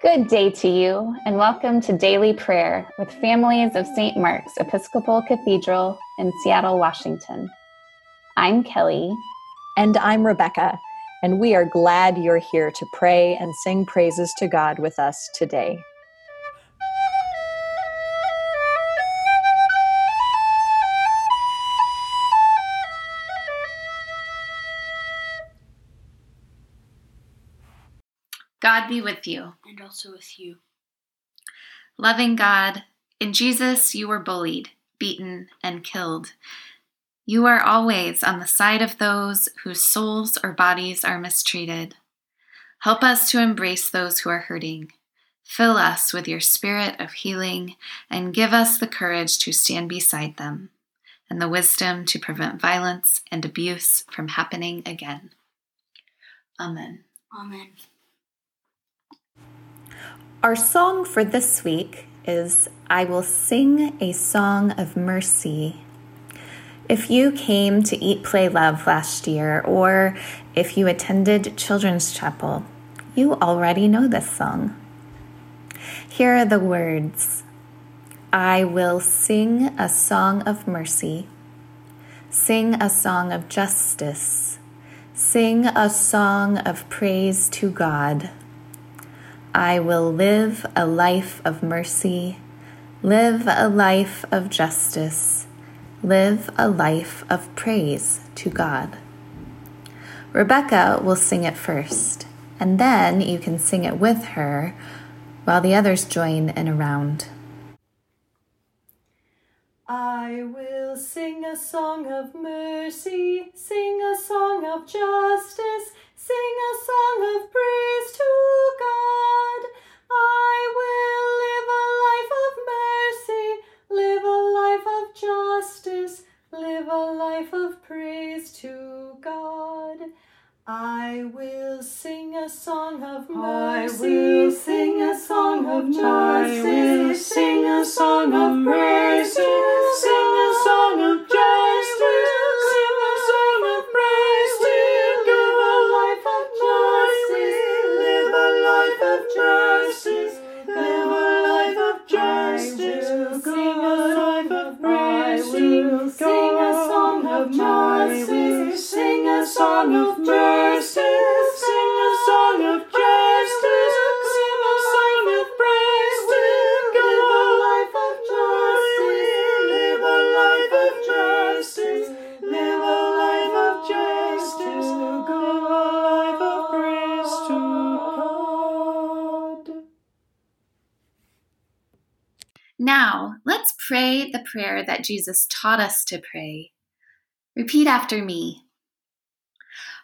Good day to you, and welcome to Daily Prayer with families of St. Mark's Episcopal Cathedral in Seattle, Washington. I'm Kelly. And I'm Rebecca, and we are glad you're here to pray and sing praises to God with us today. God be with you. And also with you. Loving God, in Jesus you were bullied, beaten, and killed. You are always on the side of those whose souls or bodies are mistreated. Help us to embrace those who are hurting. Fill us with your spirit of healing and give us the courage to stand beside them and the wisdom to prevent violence and abuse from happening again. Amen. Amen. Our song for this week is I Will Sing a Song of Mercy. If you came to Eat, Play, Love last year, or if you attended Children's Chapel, you already know this song. Here are the words I will sing a song of mercy, sing a song of justice, sing a song of praise to God. I will live a life of mercy, live a life of justice, live a life of praise to God. Rebecca will sing it first, and then you can sing it with her while the others join in a round. I will sing a song of mercy, sing a song of justice, sing a song of praise to God. I will live a life of mercy, live a life of justice, live a life of praise to God. I will sing a song of mercy. I will sing a song of justice. Now, let's pray the prayer that Jesus taught us to pray. Repeat after me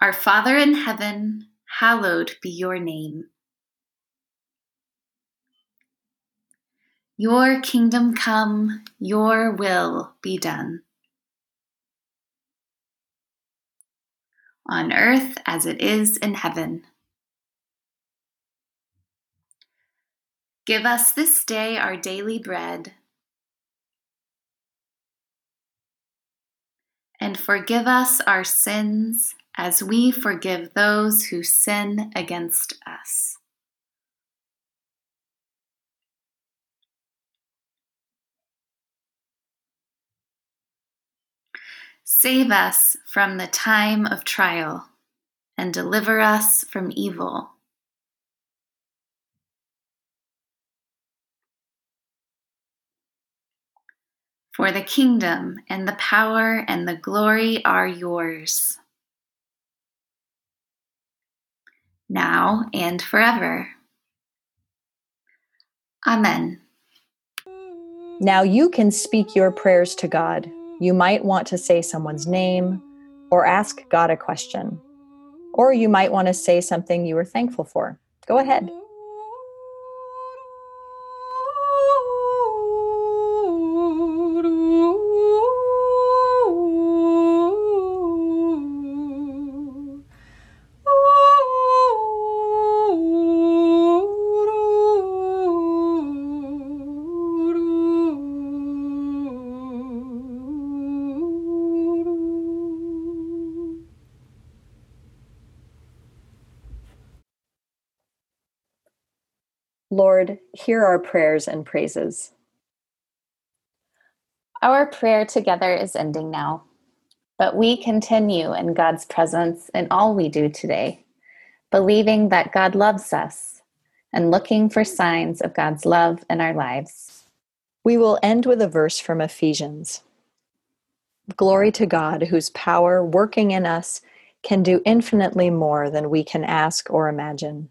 Our Father in heaven, hallowed be your name. Your kingdom come, your will be done. On earth as it is in heaven. Give us this day our daily bread. And forgive us our sins as we forgive those who sin against us. Save us from the time of trial and deliver us from evil. For the kingdom and the power and the glory are yours, now and forever. Amen. Now you can speak your prayers to God. You might want to say someone's name or ask God a question. Or you might want to say something you were thankful for. Go ahead. Lord, hear our prayers and praises. Our prayer together is ending now, but we continue in God's presence in all we do today, believing that God loves us and looking for signs of God's love in our lives. We will end with a verse from Ephesians. Glory to God, whose power working in us can do infinitely more than we can ask or imagine.